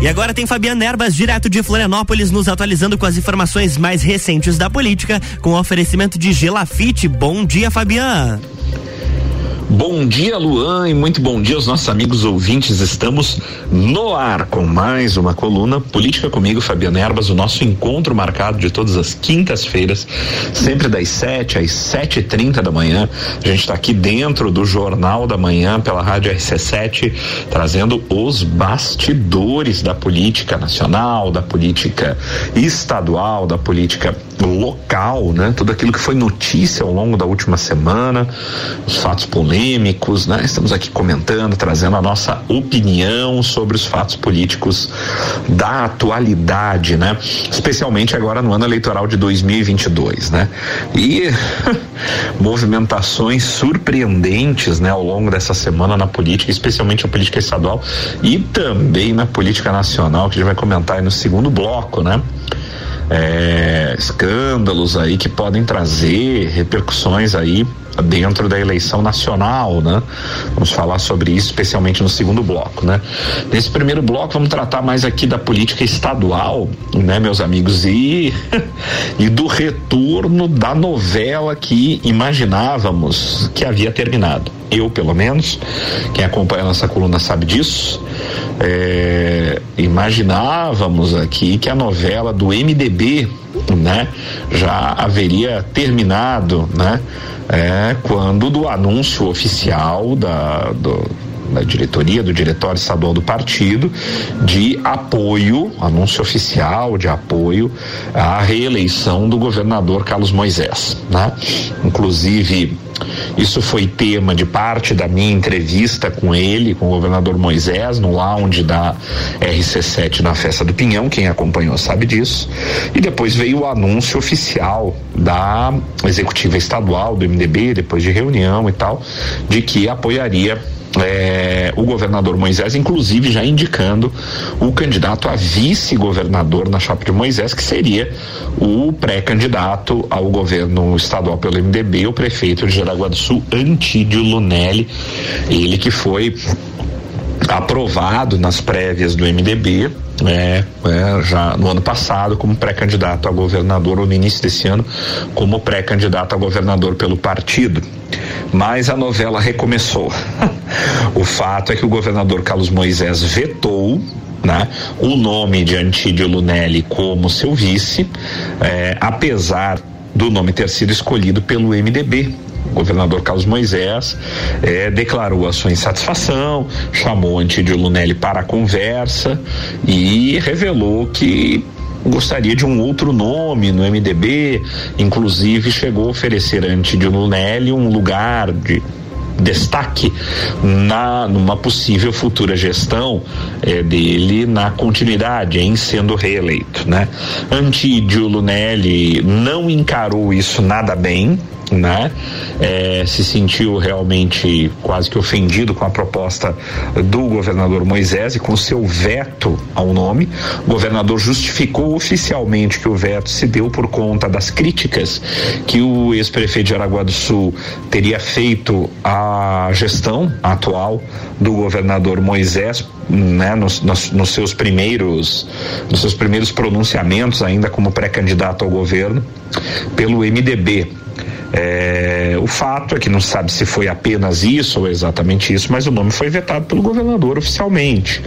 E agora tem Fabiana Erbas, direto de Florianópolis, nos atualizando com as informações mais recentes da política, com oferecimento de Gelafite. Bom dia, Fabiana. Bom dia, Luan, e muito bom dia aos nossos amigos ouvintes. Estamos no ar com mais uma coluna Política comigo, Fabiano Erbas, o nosso encontro marcado de todas as quintas-feiras, sempre das 7 às sete e trinta da manhã. A gente está aqui dentro do Jornal da Manhã pela Rádio RC7, trazendo os bastidores da política nacional, da política estadual, da política local, né? Tudo aquilo que foi notícia ao longo da última semana, os fatos polêmicos, né? Estamos aqui comentando, trazendo a nossa opinião sobre os fatos políticos da atualidade, né? Especialmente agora no ano eleitoral de 2022, né? E movimentações surpreendentes, né, ao longo dessa semana na política, especialmente na política estadual e também na política nacional, que a gente vai comentar aí no segundo bloco, né? é, escândalos aí que podem trazer repercussões aí dentro da eleição nacional, né? Vamos falar sobre isso especialmente no segundo bloco, né? Nesse primeiro bloco vamos tratar mais aqui da política estadual, né, meus amigos, e e do retorno da novela que imaginávamos que havia terminado. Eu, pelo menos, quem acompanha nossa coluna sabe disso. É, imaginávamos aqui que a novela do MDB, né, já haveria terminado, né, é, quando do anúncio oficial da, do, da diretoria, do diretório estadual do partido, de apoio, anúncio oficial de apoio à reeleição do governador Carlos Moisés, né? Inclusive, isso foi tema de parte da minha entrevista com ele, com o governador Moisés, no lounge da RC7 na Festa do Pinhão. Quem acompanhou sabe disso. E depois veio o anúncio oficial da executiva estadual do MDB, depois de reunião e tal, de que apoiaria é, o governador Moisés, inclusive já indicando o candidato a vice-governador na chapa de Moisés, que seria o pré-candidato ao governo estadual pelo MDB, o prefeito de Jaraguá do Sul, Antídio Lunelli, ele que foi aprovado nas prévias do MDB, é, é, já no ano passado como pré-candidato a governador ou no início desse ano como pré-candidato a governador pelo partido. Mas a novela recomeçou. o fato é que o governador Carlos Moisés vetou né, o nome de Antídio Lunelli como seu vice, é, apesar do nome ter sido escolhido pelo MDB, o governador Carlos Moisés eh, declarou a sua insatisfação, chamou Antídio Lunelli para a conversa e revelou que gostaria de um outro nome no MDB, inclusive chegou a oferecer a Antídio Lunelli um lugar de destaque na numa possível futura gestão eh, dele na continuidade em sendo reeleito, né? Antídio Lunelli não encarou isso nada bem, né? É, se sentiu realmente quase que ofendido com a proposta do governador Moisés e com seu veto ao nome. O governador justificou oficialmente que o veto se deu por conta das críticas que o ex-prefeito de Araguá do Sul teria feito à gestão atual do governador Moisés né, nos, nos, nos, seus primeiros nos seus primeiros pronunciamentos ainda como pré-candidato ao governo pelo MDB é, o fato é que não sabe se foi apenas isso ou exatamente isso, mas o nome foi vetado pelo governador oficialmente.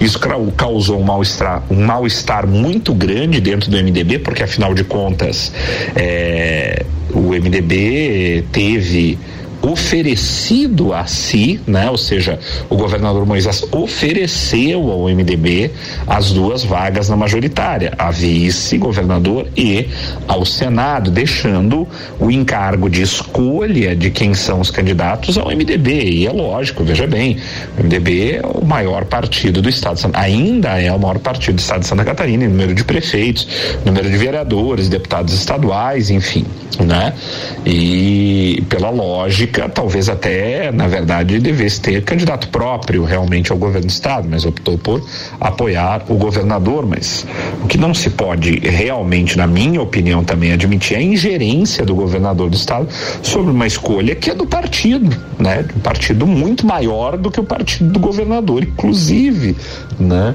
Isso causou um mal-estar um mal muito grande dentro do MDB, porque afinal de contas é, o MDB teve oferecido a si, né? Ou seja, o governador Moisés ofereceu ao MDB as duas vagas na majoritária, a vice-governador e ao Senado, deixando o encargo de escolha de quem são os candidatos ao MDB. E é lógico, veja bem, o MDB é o maior partido do estado, ainda é o maior partido do estado de Santa Catarina, em número de prefeitos, número de vereadores, deputados estaduais, enfim, né? E pela lógica talvez até, na verdade, devesse ter candidato próprio realmente ao governo do estado, mas optou por apoiar o governador. Mas o que não se pode realmente, na minha opinião, também admitir é a ingerência do governador do estado sobre uma escolha que é do partido, né? Um partido muito maior do que o partido do governador, inclusive, né?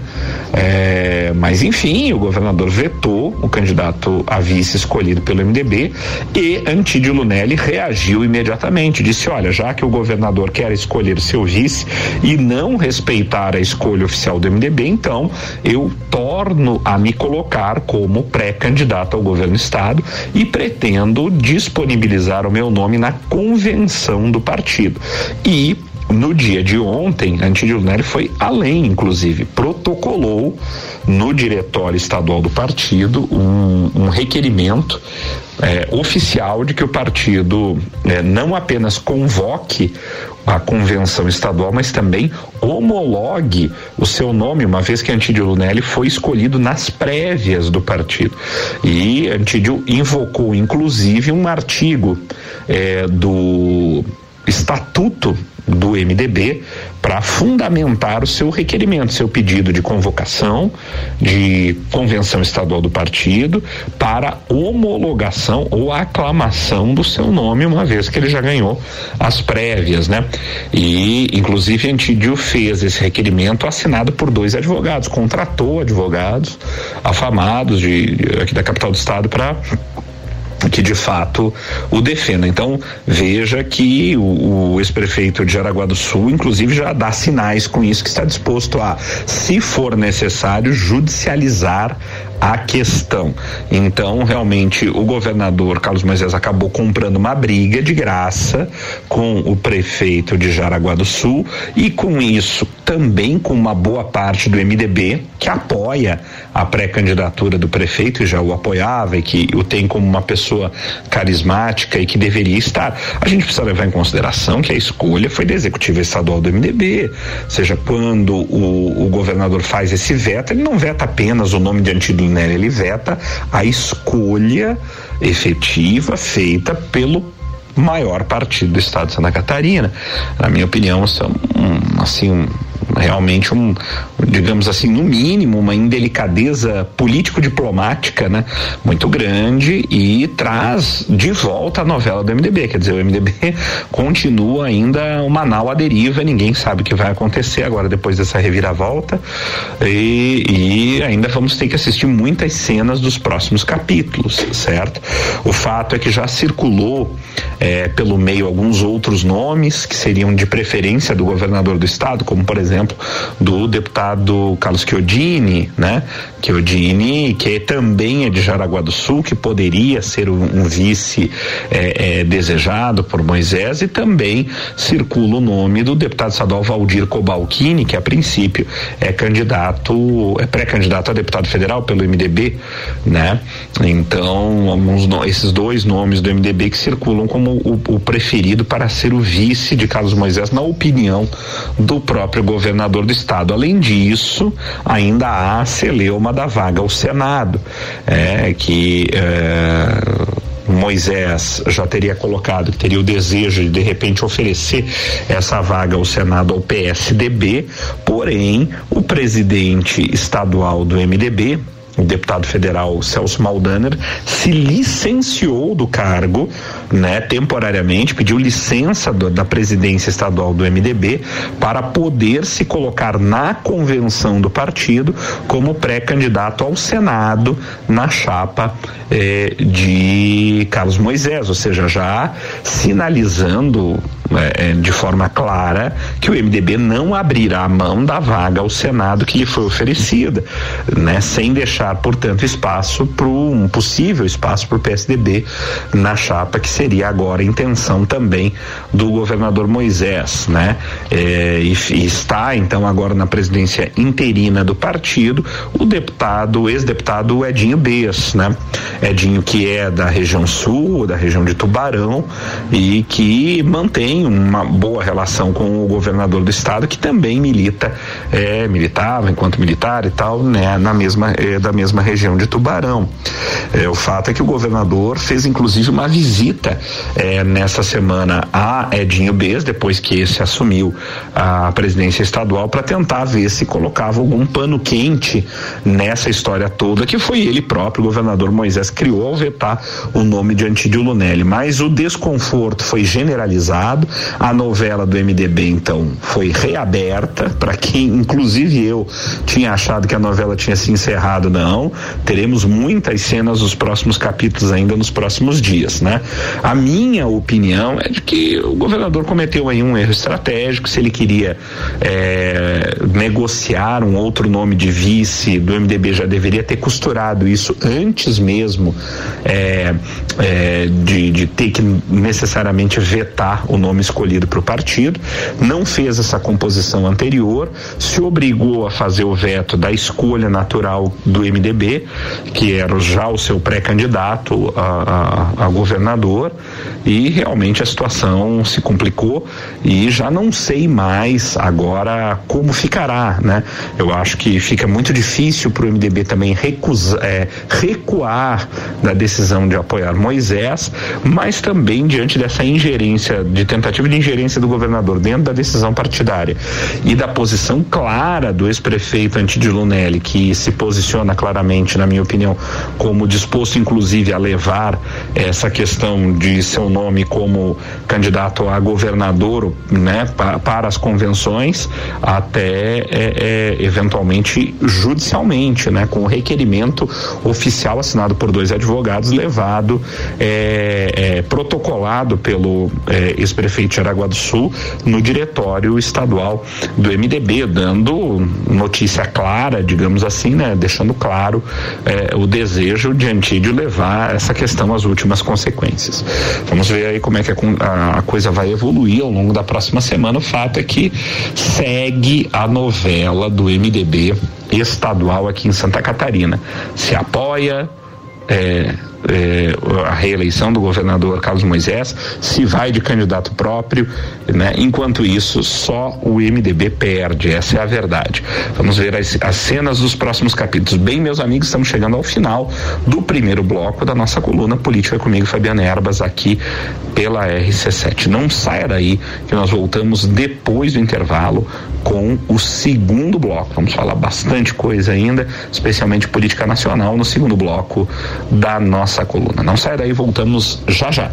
É, mas enfim, o governador vetou o candidato a vice escolhido pelo MDB e Antídio Lunelli reagiu imediatamente, disse: olha, já que o governador quer escolher seu vice e não respeitar a escolha oficial do MDB, então eu torno a me colocar como pré-candidato ao governo do estado e pretendo disponibilizar o meu nome na convenção do partido. E no dia de ontem, Antídio Lunelli foi além, inclusive, protocolou no diretório estadual do partido um, um requerimento é, oficial de que o partido é, não apenas convoque a convenção estadual, mas também homologue o seu nome, uma vez que Antídio Lunelli foi escolhido nas prévias do partido. E Antídio invocou, inclusive, um artigo é, do Estatuto do MDB para fundamentar o seu requerimento, seu pedido de convocação de convenção estadual do partido para homologação ou aclamação do seu nome, uma vez que ele já ganhou as prévias, né? E, inclusive, Antídio fez esse requerimento assinado por dois advogados, contratou advogados afamados de, aqui da capital do estado para que de fato o defenda. Então veja que o, o ex-prefeito de Jaraguá do Sul, inclusive, já dá sinais com isso que está disposto a, se for necessário, judicializar a questão. Então, realmente, o governador Carlos Moisés acabou comprando uma briga de graça com o prefeito de Jaraguá do Sul e com isso também com uma boa parte do MDB que apoia a pré-candidatura do prefeito e já o apoiava e que o tem como uma pessoa carismática e que deveria estar. A gente precisa levar em consideração que a escolha foi da executiva estadual do MDB, ou seja, quando o, o governador faz esse veto, ele não veta apenas o nome de Antídio Nery, ele veta a escolha efetiva feita pelo maior partido do estado de Santa Catarina. Na minha opinião, são assim um, realmente um, digamos assim, no mínimo, uma indelicadeza político-diplomática, né? Muito grande e traz de volta a novela do MDB. Quer dizer, o MDB continua ainda uma nau à deriva, ninguém sabe o que vai acontecer agora depois dessa reviravolta e, e ainda vamos ter que assistir muitas cenas dos próximos capítulos, certo? O fato é que já circulou é, pelo meio alguns outros nomes que seriam de preferência do governador do estado, como por exemplo do deputado Carlos Chiodini, né? Chiodini, que também é de Jaraguá do Sul, que poderia ser um, um vice é, é, desejado por Moisés, e também circula o nome do deputado estadual Valdir Cobalcini, que a princípio é candidato, é pré-candidato a deputado federal pelo MDB, né? Então, alguns, esses dois nomes do MDB que circulam como o, o preferido para ser o vice de Carlos Moisés, na opinião do próprio governador do estado. Além disso, ainda há a celeuma da vaga ao Senado, é, que é, Moisés já teria colocado que teria o desejo de de repente oferecer essa vaga ao Senado ao PSDB, porém o presidente estadual do MDB, o deputado federal Celso Maldaner se licenciou do cargo, né, temporariamente, pediu licença do, da presidência estadual do MDB para poder se colocar na convenção do partido como pré-candidato ao Senado na chapa eh, de Carlos Moisés, ou seja, já sinalizando é, é, de forma clara que o MDB não abrirá a mão da vaga ao Senado que lhe foi oferecida, né, sem deixar, portanto, espaço para um possível espaço para o PSDB na chapa que seria agora a intenção também do governador Moisés, né? É, e, e, está então agora na presidência interina do partido o deputado, ex-deputado Edinho Beas, né? Edinho que é da região sul, da região de Tubarão e que mantém uma boa relação com o governador do estado, que também milita, é, militava enquanto militar e tal, né, na mesma, é, da mesma região de Tubarão. É, o fato é que o governador fez inclusive uma visita eh, nessa semana a Edinho Bez, depois que esse assumiu a presidência estadual, para tentar ver se colocava algum pano quente nessa história toda, que foi ele próprio, o governador Moisés, criou ao vetar o nome de Antídio Lunelli. Mas o desconforto foi generalizado, a novela do MDB, então, foi reaberta, para quem, inclusive eu, tinha achado que a novela tinha se encerrado, não. Teremos muitas cenas nos próximos capítulos ainda nos próximos dias, né? A minha opinião é de que o governador cometeu aí um erro estratégico, se ele queria é, negociar um outro nome de vice do MDB já deveria ter costurado isso antes mesmo é, é, de, de ter que necessariamente vetar o nome escolhido para o partido. Não fez essa composição anterior, se obrigou a fazer o veto da escolha natural do MDB, que era já o seu pré-candidato a, a, a governador, e realmente a situação se complicou e já não sei mais agora como ficará, né? Eu acho que fica muito difícil para o MDB também recusar, é, recuar da decisão de apoiar Moisés, mas também diante dessa ingerência, de tentativa de ingerência do governador dentro da decisão partidária e da posição clara do ex-prefeito Antídio Lunelli, que se posiciona claramente, na minha opinião, como disposto inclusive a levar essa questão de seu nome como candidato a governador, né, para, as convenções, até é, é, eventualmente judicialmente, né, com o requerimento oficial assinado por dois advogados, levado, é, é protocolado pelo é, ex-prefeito de Aragua do Sul no diretório estadual do MDB, dando notícia clara, digamos assim, né, deixando claro é, o desejo de Antídio levar essa questão às últimas consequências. Vamos ver aí como é que a, a coisa vai evoluir ao longo da próxima semana. O fato é que segue a novela do MDB estadual aqui em Santa Catarina. Se apoia, é, é, a reeleição do governador Carlos Moisés, se vai de candidato próprio, né? Enquanto isso, só o MDB perde, essa é a verdade. Vamos ver as, as cenas dos próximos capítulos. Bem, meus amigos, estamos chegando ao final do primeiro bloco da nossa coluna Política comigo, Fabiana Erbas, aqui pela RC7. Não saia daí, que nós voltamos depois do intervalo com o segundo bloco. Vamos falar bastante coisa ainda, especialmente política nacional, no segundo bloco da nossa coluna. Não saia daí, voltamos já já.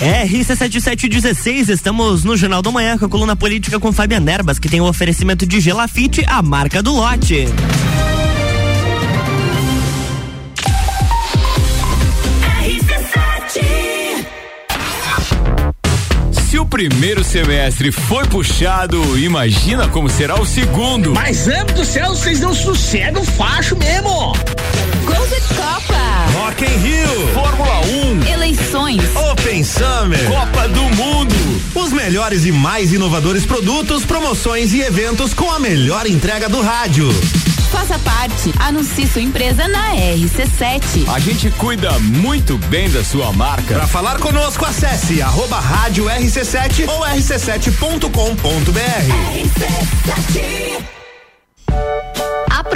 RC7716, estamos no Jornal da Manhã com a coluna política com Fabiana Erbas, que tem o oferecimento de Gelafite, a marca do lote. Se o primeiro semestre foi puxado, imagina como será o segundo. Mas, amo do céu, vocês não sossegam facho mesmo. Copa. Rock in Rio, Fórmula 1, Eleições. Open Summer, Copa do Mundo. Os melhores e mais inovadores produtos, promoções e eventos com a melhor entrega do rádio. Faça parte. Anuncie sua empresa na RC7. A gente cuida muito bem da sua marca. Para falar conosco, acesse arroba rádio RC7 ou rc7.com.br.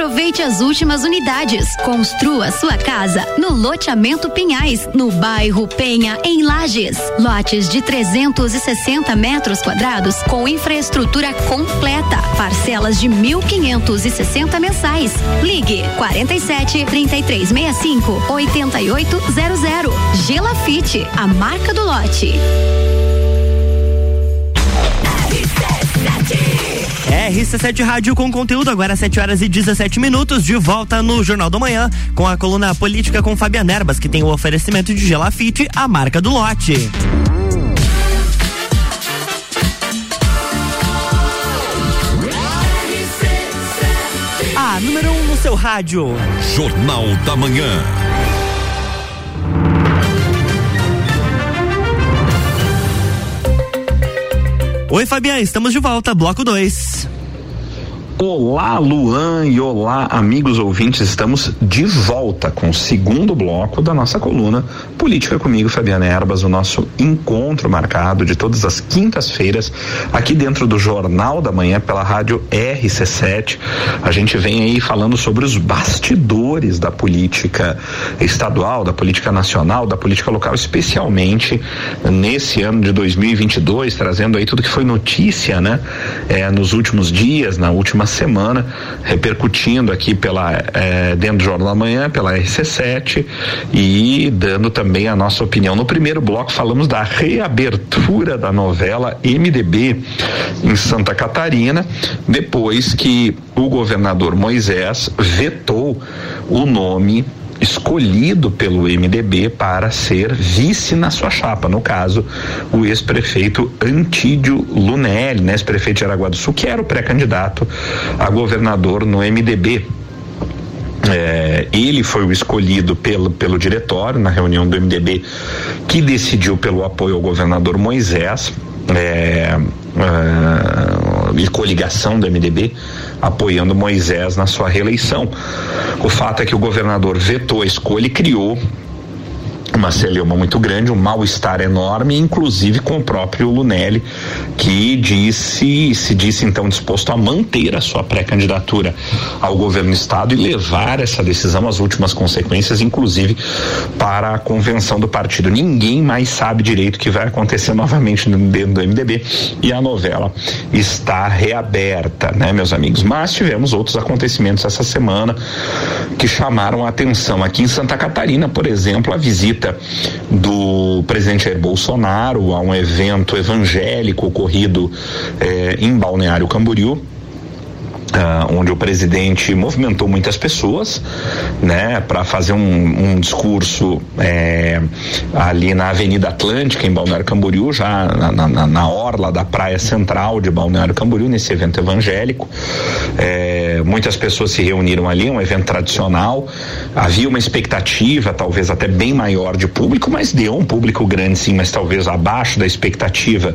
Aproveite as últimas unidades. Construa sua casa no loteamento Pinhais, no bairro Penha, em Lages. Lotes de 360 metros quadrados com infraestrutura completa. Parcelas de 1.560 mensais. Ligue 47 3365 8800. Gelafite, a marca do lote. RC7 Rádio com conteúdo agora 7 horas e 17 minutos de volta no Jornal do Manhã com a coluna política com Fabiana Erbas que tem o oferecimento de Gelafite, a marca do lote. A número 1 um no seu rádio. Jornal da Manhã. Oi, Fabiana, estamos de volta, bloco 2. Olá, Luan e olá, amigos ouvintes. Estamos de volta com o segundo bloco da nossa coluna Política comigo, Fabiana Erbas, o nosso encontro marcado de todas as quintas-feiras aqui dentro do Jornal da Manhã pela rádio RC7. A gente vem aí falando sobre os bastidores da política estadual, da política nacional, da política local, especialmente nesse ano de 2022, trazendo aí tudo que foi notícia, né? É, nos últimos dias, na última semana, repercutindo aqui pela é, dentro do Jornal da Manhã, pela RC7 e dando também a nossa opinião. No primeiro bloco falamos da reabertura da novela MDB em Santa Catarina, depois que o governador Moisés vetou o nome escolhido pelo MDB para ser vice na sua chapa. No caso, o ex-prefeito Antídio Lunelli, né, ex-prefeito de Aragua do Sul, que era o pré-candidato a governador no MDB. É, ele foi o escolhido pelo, pelo diretório na reunião do MDB que decidiu pelo apoio ao governador Moisés é, é, e coligação do MDB apoiando Moisés na sua reeleição. O fato é que o governador vetou a escolha e criou uma celeuma muito grande, um mal-estar enorme, inclusive com o próprio Lunelli, que disse, se disse então disposto a manter a sua pré-candidatura ao governo do estado e levar essa decisão às últimas consequências, inclusive para a convenção do partido. Ninguém mais sabe direito o que vai acontecer novamente dentro do MDB e a novela está reaberta, né, meus amigos? Mas tivemos outros acontecimentos essa semana que chamaram a atenção. Aqui em Santa Catarina, por exemplo, a visita visita do presidente Jair Bolsonaro a um evento evangélico ocorrido eh, em Balneário Camboriú Uh, onde o presidente movimentou muitas pessoas, né, para fazer um, um discurso é, ali na Avenida Atlântica em Balneário Camboriú, já na, na, na, orla da praia central de Balneário Camboriú nesse evento evangélico. É, muitas pessoas se reuniram ali, um evento tradicional. Havia uma expectativa, talvez até bem maior de público, mas deu um público grande, sim, mas talvez abaixo da expectativa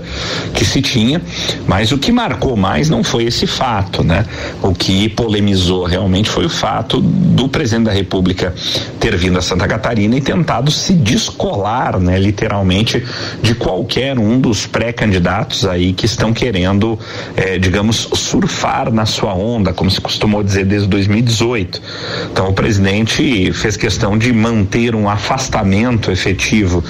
que se tinha. Mas o que marcou mais não foi esse fato, né? O que polemizou realmente foi o fato do presidente da República ter vindo a Santa Catarina e tentado se descolar, né, literalmente, de qualquer um dos pré-candidatos aí que estão querendo, eh, digamos, surfar na sua onda, como se costumou dizer desde 2018. Então, o presidente fez questão de manter um afastamento efetivo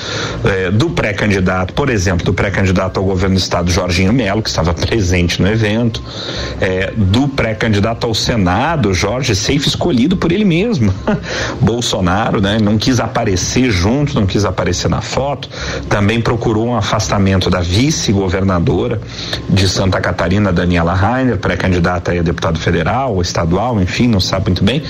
eh, do pré-candidato, por exemplo, do pré-candidato ao governo do estado Jorginho Melo, que estava presente no evento, eh, do pré pré-candidato ao Senado, Jorge Seif, escolhido por ele mesmo. Bolsonaro, né? Não quis aparecer junto, não quis aparecer na foto. Também procurou um afastamento da vice-governadora de Santa Catarina, Daniela Rainer, pré-candidata a deputado federal, estadual, enfim, não sabe muito bem.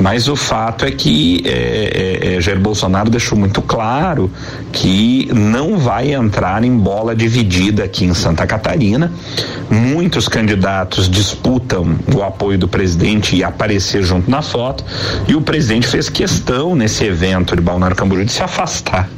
Mas o fato é que é, é, é, Jair Bolsonaro deixou muito claro que não vai entrar em bola dividida aqui em Santa Catarina. Muitos candidatos disputam o apoio do presidente e aparecer junto na foto. E o presidente fez questão nesse evento de Balneário Camboriú de se afastar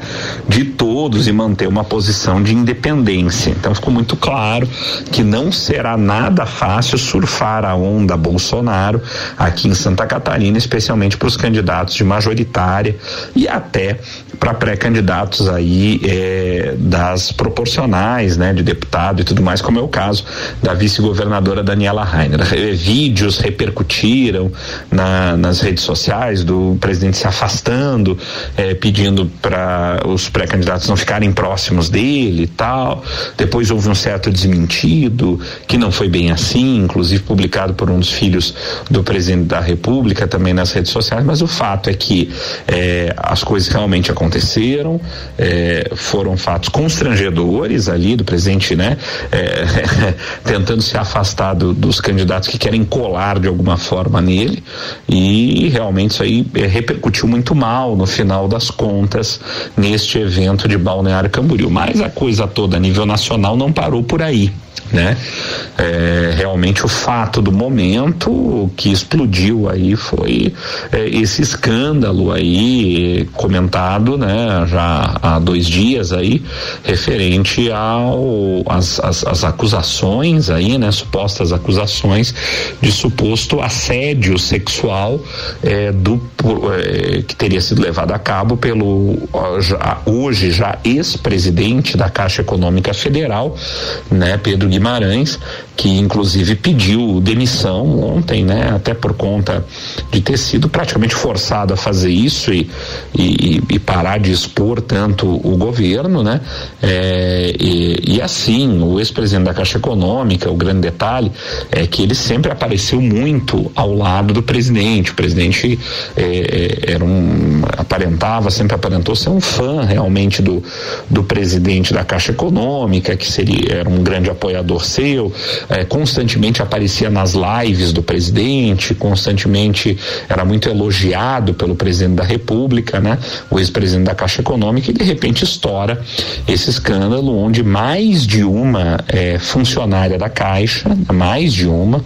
de todos e manter uma posição de independência. Então ficou muito claro que não será nada fácil surfar a onda Bolsonaro aqui em Santa Catarina, especialmente para os candidatos de majoritária e até para pré-candidatos aí eh, das proporcionais, né, de deputado e tudo mais, como é o caso da vice-governadora Daniela Rainer vídeos repercutiram na, nas redes sociais do presidente se afastando, eh, pedindo para os pré-candidatos não ficarem próximos dele e tal. Depois houve um certo desmentido, que não foi bem assim, inclusive publicado por um dos filhos do presidente da República também nas redes sociais, mas o fato é que eh, as coisas realmente aconteceram, eh, foram fatos constrangedores ali do presidente, né? tentando se afastar do, dos candidatos que querem colar de alguma forma nele e realmente isso aí é, repercutiu muito mal no final das contas neste evento de Balneário Camboriú. Mas a coisa toda a nível nacional não parou por aí né? É, realmente o fato do momento que explodiu aí foi é, esse escândalo aí comentado, né? Já há dois dias aí referente ao as, as, as acusações aí, né? Supostas acusações de suposto assédio sexual é, do é, que teria sido levado a cabo pelo já, hoje já ex-presidente da Caixa Econômica Federal, né, Pedro Guimarães, que inclusive pediu demissão ontem, né, até por conta de ter sido praticamente forçado a fazer isso e, e, e parar de expor tanto o governo, né, é, e, e assim o ex-presidente da Caixa Econômica, o grande detalhe é que ele sempre apareceu muito ao lado do presidente, o presidente é, é era um aparentava sempre aparentou ser um fã realmente do, do presidente da Caixa Econômica, que seria era um grande apoiador seu é, constantemente aparecia nas lives do presidente, constantemente era muito elogiado pelo presidente da República, né? O ex-presidente da Caixa Econômica e de repente estoura esse escândalo onde mais de uma é, funcionária da Caixa, mais de uma,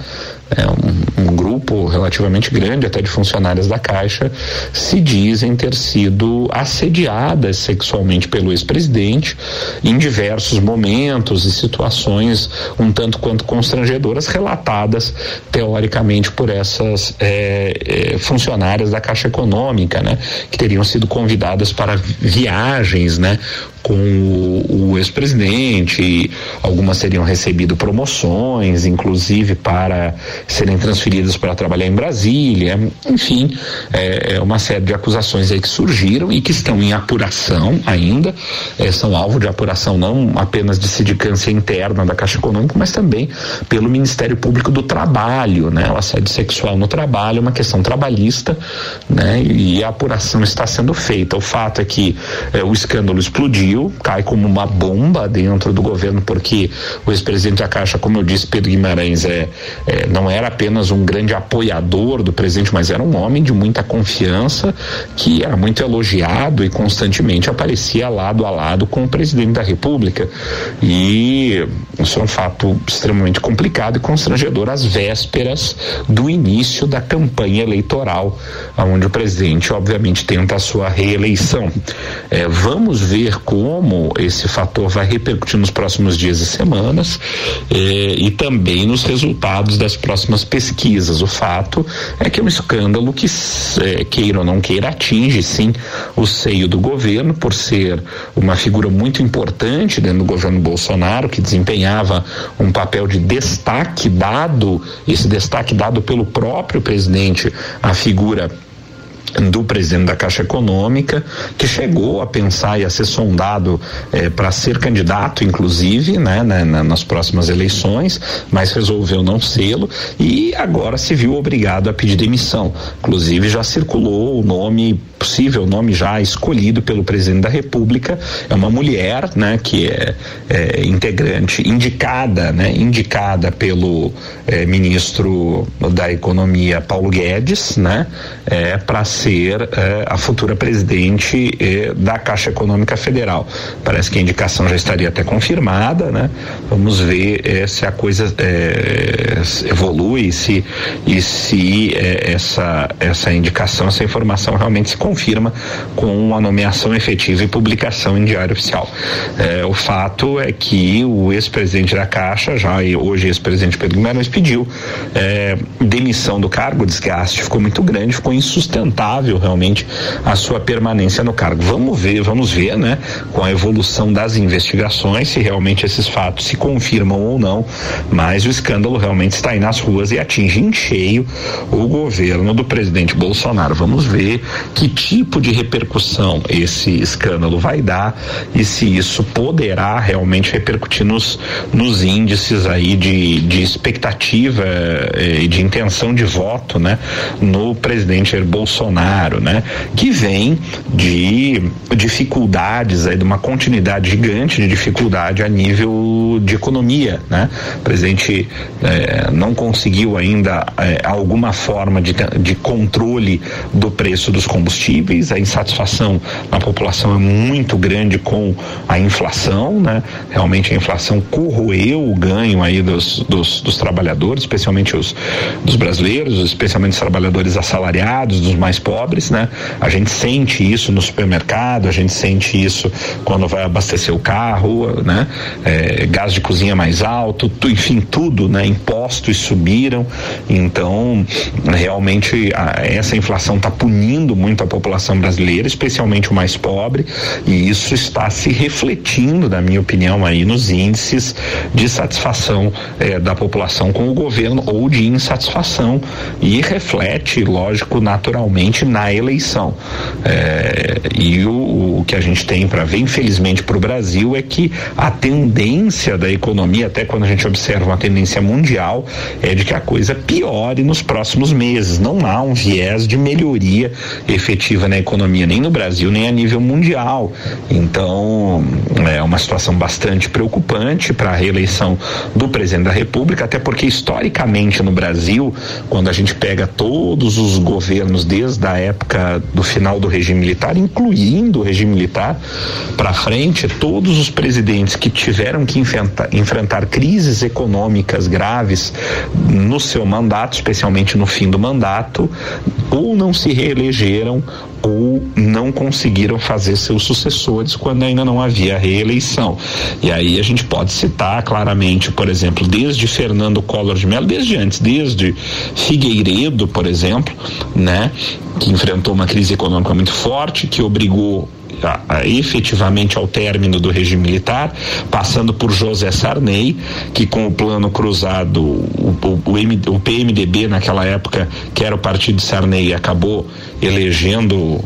é, um, um, grupo relativamente grande até de funcionárias da Caixa se dizem ter sido assediadas sexualmente pelo ex-presidente em diversos momentos e situações um tanto quanto constrangedoras relatadas teoricamente por essas é, é, funcionárias da Caixa Econômica, né, que teriam sido convidadas para viagens, né, com o, o ex-presidente, algumas teriam recebido promoções, inclusive para serem transferidas para trabalhar em Brasília, enfim, é, é, uma série de acusações aí que surgiram e que estão em apuração ainda, é, são alvo de apuração não apenas de sindicância interna da Caixa Econômica, mas também pelo Ministério Público do Trabalho, né? O assédio sexual no trabalho é uma questão trabalhista, né? E a apuração está sendo feita. O fato é que é, o escândalo explodiu cai como uma bomba dentro do governo, porque o ex-presidente da Caixa, como eu disse, Pedro Guimarães, é, é, não era apenas um grande apoiador do presidente, mas era um homem de muita confiança, que era muito elogiado e constantemente aparecia lado a lado com o presidente da República. E isso é um fato extremamente complicado e constrangedor às vésperas do início da campanha eleitoral, onde o presidente, obviamente, tenta a sua reeleição. É, vamos ver como como esse fator vai repercutir nos próximos dias e semanas eh, e também nos resultados das próximas pesquisas. O fato é que é um escândalo que, eh, queira ou não queira, atinge sim o seio do governo por ser uma figura muito importante dentro do governo Bolsonaro, que desempenhava um papel de destaque dado, esse destaque dado pelo próprio presidente, a figura do presidente da Caixa Econômica, que chegou a pensar e a ser sondado eh, para ser candidato, inclusive, né, né, nas próximas eleições, mas resolveu não sê-lo e agora se viu obrigado a pedir demissão. Inclusive já circulou o nome possível nome já escolhido pelo presidente da República é uma mulher, né, que é, é integrante indicada, né, indicada pelo é, ministro da Economia Paulo Guedes, né, é, para ser é, a futura presidente é, da Caixa Econômica Federal. Parece que a indicação já estaria até confirmada, né? Vamos ver é, se a coisa evolui, se e se essa essa indicação, essa informação realmente se confirma com a nomeação efetiva e publicação em diário oficial. É, o fato é que o ex-presidente da Caixa, já e hoje ex-presidente Pedro Guimarães, pediu é, demissão do cargo, o desgaste ficou muito grande, ficou insustentável realmente a sua permanência no cargo. Vamos ver, vamos ver, né, com a evolução das investigações, se realmente esses fatos se confirmam ou não, mas o escândalo realmente está aí nas ruas e atinge em cheio o governo do presidente Bolsonaro. Vamos ver que tipo de repercussão esse escândalo vai dar e se isso poderá realmente repercutir nos, nos índices aí de, de expectativa eh, e de intenção de voto, né, no presidente Jair Bolsonaro, né, que vem de dificuldades aí, de uma continuidade gigante de dificuldade a nível de economia, né, o presidente eh, não conseguiu ainda eh, alguma forma de, de controle do preço dos combustíveis combustíveis, a insatisfação na população é muito grande com a inflação, né? Realmente a inflação corroeu o ganho aí dos, dos, dos trabalhadores, especialmente os dos brasileiros, especialmente os trabalhadores assalariados, dos mais pobres, né? A gente sente isso no supermercado, a gente sente isso quando vai abastecer o carro, né? É, gás de cozinha mais alto, tu, enfim, tudo, né? Impostos subiram, então realmente a, essa inflação está punindo muito a população brasileira, especialmente o mais pobre, e isso está se refletindo, na minha opinião, aí nos índices de satisfação eh, da população com o governo ou de insatisfação e reflete, lógico, naturalmente na eleição. Eh, e o, o, que a gente tem para ver, infelizmente, para o Brasil é que a tendência da economia, até quando a gente observa uma tendência mundial, é de que a coisa piore nos próximos meses. Não há um viés de melhoria efetiva na economia, nem no Brasil, nem a nível mundial. Então, é uma situação bastante preocupante para a reeleição do presidente da República, até porque historicamente no Brasil, quando a gente pega todos os governos desde a época do final do regime militar, incluindo o regime militar para frente, todos os presidentes que tiveram que enfrentar, enfrentar crises econômicas graves no seu mandato, especialmente no fim do mandato, ou não se reelegeram ou não conseguiram fazer seus sucessores quando ainda não havia reeleição. E aí a gente pode citar claramente, por exemplo, desde Fernando Collor de Mello, desde antes, desde Figueiredo, por exemplo, né, que enfrentou uma crise econômica muito forte, que obrigou a, a, efetivamente ao término do regime militar, passando por José Sarney, que com o plano cruzado, o, o, o, o PMDB naquela época, que era o partido de Sarney, acabou elegendo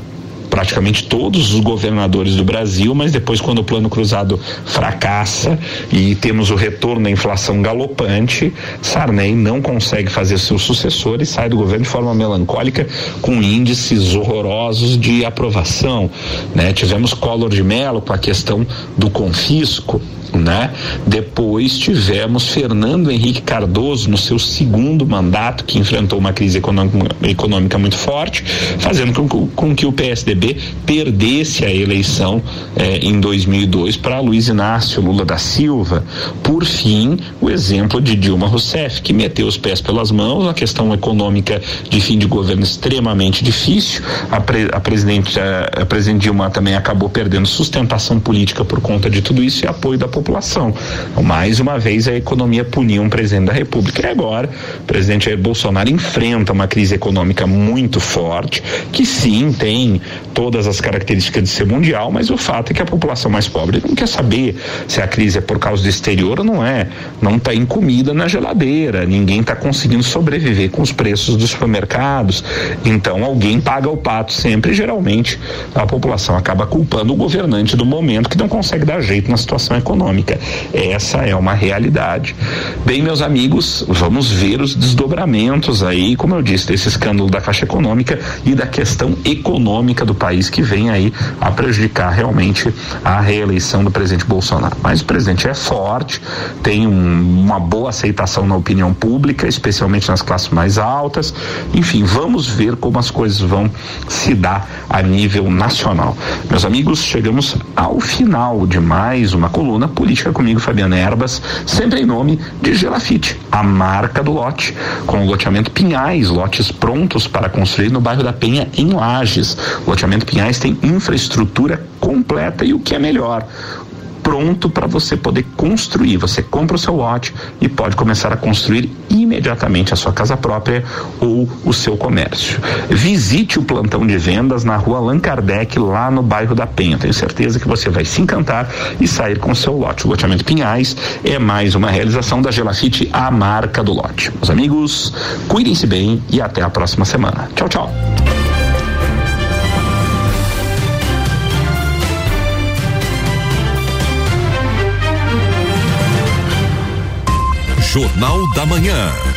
praticamente todos os governadores do Brasil, mas depois quando o plano cruzado fracassa e temos o retorno da inflação galopante, Sarney não consegue fazer seu sucessor e sai do governo de forma melancólica com índices horrorosos de aprovação, né? Tivemos Collor de Mello com a questão do confisco, né? Depois tivemos Fernando Henrique Cardoso no seu segundo mandato, que enfrentou uma crise econômica, muito forte, fazendo com, com, que o PSDB perdesse a eleição eh, em 2002 para Luiz Inácio Lula da Silva. Por fim, o exemplo de Dilma Rousseff, que meteu os pés pelas mãos, a questão econômica de fim de governo extremamente difícil. A, pre, a presidente a, a presidente Dilma também acabou perdendo sustentação política por conta de tudo isso e apoio da população população. Mais uma vez, a economia puniu um presidente da República. E agora, o presidente Jair Bolsonaro enfrenta uma crise econômica muito forte, que sim tem todas as características de ser mundial, mas o fato é que a população mais pobre não quer saber se a crise é por causa do exterior ou não é. Não está em comida na geladeira, ninguém está conseguindo sobreviver com os preços dos supermercados. Então, alguém paga o pato sempre. E, geralmente, a população acaba culpando o governante do momento que não consegue dar jeito na situação econômica econômica. Essa é uma realidade. Bem, meus amigos, vamos ver os desdobramentos aí, como eu disse, desse escândalo da Caixa Econômica e da questão econômica do país que vem aí a prejudicar realmente a reeleição do presidente Bolsonaro. Mas o presidente é forte, tem um, uma boa aceitação na opinião pública, especialmente nas classes mais altas. Enfim, vamos ver como as coisas vão se dar a nível nacional. Meus amigos, chegamos ao final de mais uma coluna Política comigo, Fabiana Erbas, sempre em nome de Gelafite, a marca do lote, com o loteamento Pinhais, lotes prontos para construir no bairro da Penha, em Lages. O loteamento Pinhais tem infraestrutura completa e o que é melhor, pronto para você poder construir. Você compra o seu lote e pode começar a construir imediatamente a sua casa própria ou o seu comércio. Visite o plantão de vendas na rua Allan Kardec, lá no bairro da Penha. Tenho certeza que você vai se encantar e sair com o seu lote. O loteamento Pinhais é mais uma realização da Gelafite, a marca do lote. Meus amigos, cuidem-se bem e até a próxima semana. Tchau, tchau. Jornal da Manhã.